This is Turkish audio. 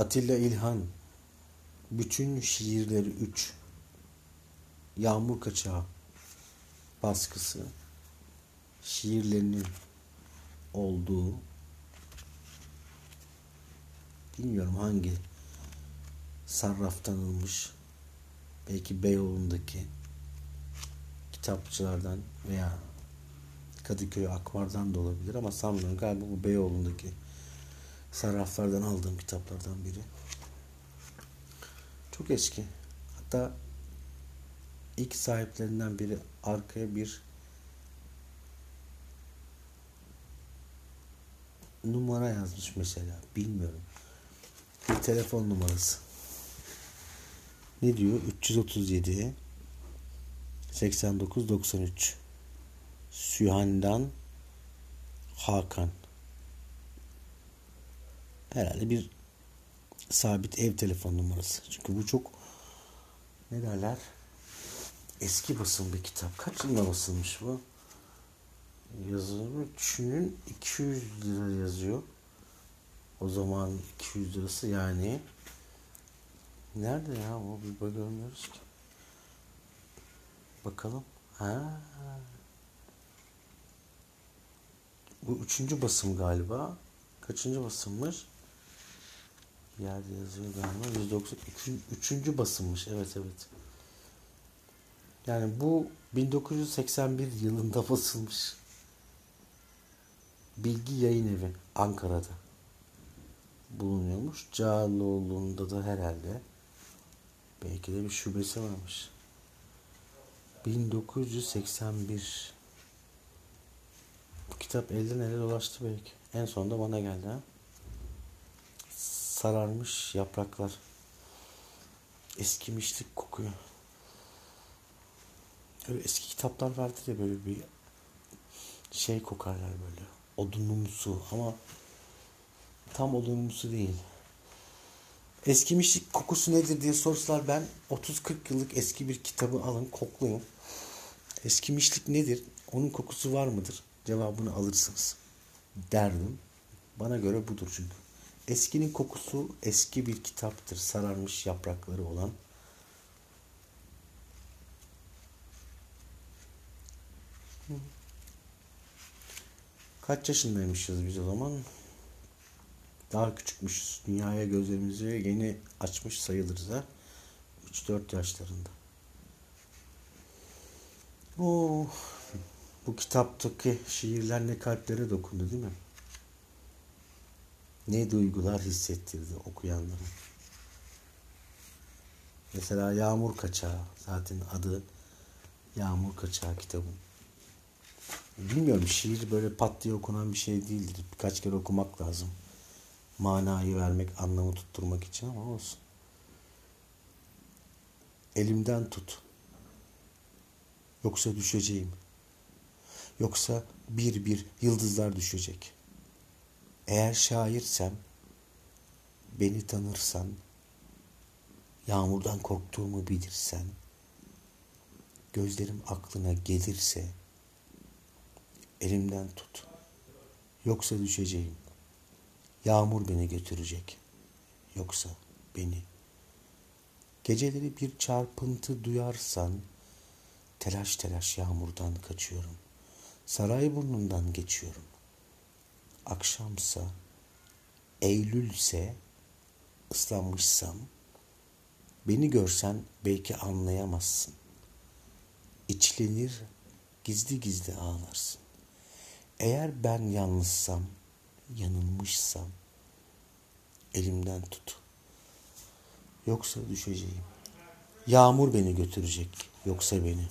Atilla İlhan bütün şiirleri 3 Yağmur Kaçağı baskısı şiirlerinin olduğu. Bilmiyorum hangi sarraftan alınmış belki Beyoğlu'ndaki kitapçılardan veya Kadıköy Akmar'dan da olabilir ama sanmıyorum. Galiba bu Beyoğlu'ndaki sarraflardan aldığım kitaplardan biri. Çok eski. Hatta ilk sahiplerinden biri arkaya bir numara yazmış mesela. Bilmiyorum. Bir telefon numarası. Ne diyor? 337 89 93 Sühan'dan Hakan. Herhalde bir sabit ev telefon numarası. Çünkü bu çok ne derler? Eski basın bir kitap. Kaç yılında basılmış bu? Yazımı düşünün 200 lira yazıyor. O zaman 200 lirası yani nerede ya o bir görmüyoruz ki. Bakalım. Ha. Bu üçüncü basım galiba. Kaçıncı basımmış? Yerde yazıyor galiba. 190. Üçüncü basımmış. Evet evet. Yani bu 1981 yılında basılmış. Bilgi Yayın Evi Ankara'da bulunuyormuş. Cağaloğlu'nda da herhalde belki de bir şubesi varmış. 1981 Bu kitap elden ele dolaştı belki. En sonunda bana geldi ha. Sararmış yapraklar. Eskimişlik kokuyor. Öyle eski kitaplar vardı ya böyle bir şey kokarlar böyle. Odunumsu ama tam odunumsu değil. Eskimişlik kokusu nedir diye sorsalar ben 30-40 yıllık eski bir kitabı alın koklayın. Eskimişlik nedir? Onun kokusu var mıdır? Cevabını alırsınız. Derdim. Bana göre budur çünkü. Eskinin kokusu eski bir kitaptır. Sararmış yaprakları olan. Kaç yaşındaymışız biz o zaman? Daha küçükmüşüz. Dünyaya gözlerimizi yeni açmış sayılırız ha. 3-4 yaşlarında. Oh, bu kitaptaki şiirler ne kalplere dokundu değil mi? Ne duygular hissettirdi okuyanlara. Mesela Yağmur Kaçağı zaten adı Yağmur Kaçağı kitabın. Bilmiyorum şiir böyle pat diye okunan bir şey değildir. Birkaç kere okumak lazım. Manayı vermek, anlamı tutturmak için ama olsun. Elimden tut. Yoksa düşeceğim. Yoksa bir bir yıldızlar düşecek. Eğer şairsem, beni tanırsan, yağmurdan korktuğumu bilirsen, gözlerim aklına gelirse, elimden tut. Yoksa düşeceğim. Yağmur beni götürecek. Yoksa beni. Geceleri bir çarpıntı duyarsan, telaş telaş yağmurdan kaçıyorum. Saray burnundan geçiyorum. Akşamsa, Eylülse, ıslanmışsam, beni görsen belki anlayamazsın. İçlenir, gizli gizli ağlarsın. Eğer ben yalnızsam, yanılmışsam elimden tut. Yoksa düşeceğim. Yağmur beni götürecek, yoksa beni.